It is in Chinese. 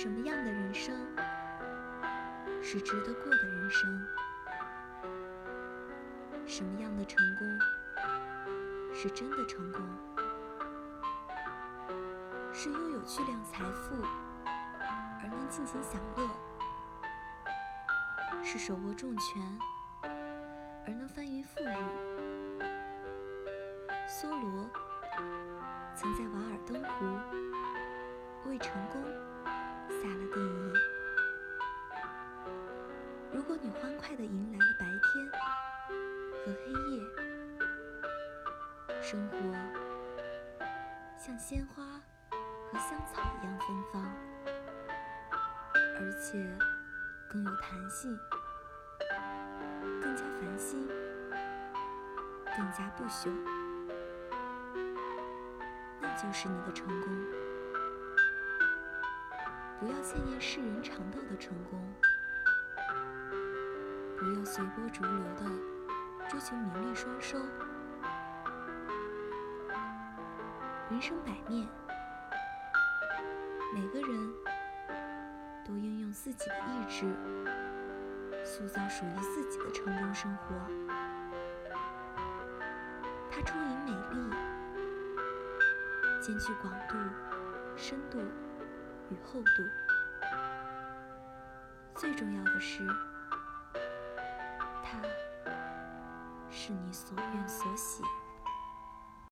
什么样的人生是值得过的人生？什么样的成功是真的成功？是拥有巨量财富而能尽情享乐？是手握重权而能翻云覆雨？梭罗曾在《瓦尔登湖》为成功下了定义：如果你欢快地迎来了白天和黑夜，生活像鲜花和香草一样芬芳，而且更有弹性，更加繁星，更加不朽。那就是你的成功，不要羡艳世人尝到的成功，不要随波逐流的追求名利双收。人生百面，每个人都应用自己的意志，塑造属于自己的成功生活。它充盈美丽。兼具广度、深度与厚度，最重要的是，它是你所愿所喜。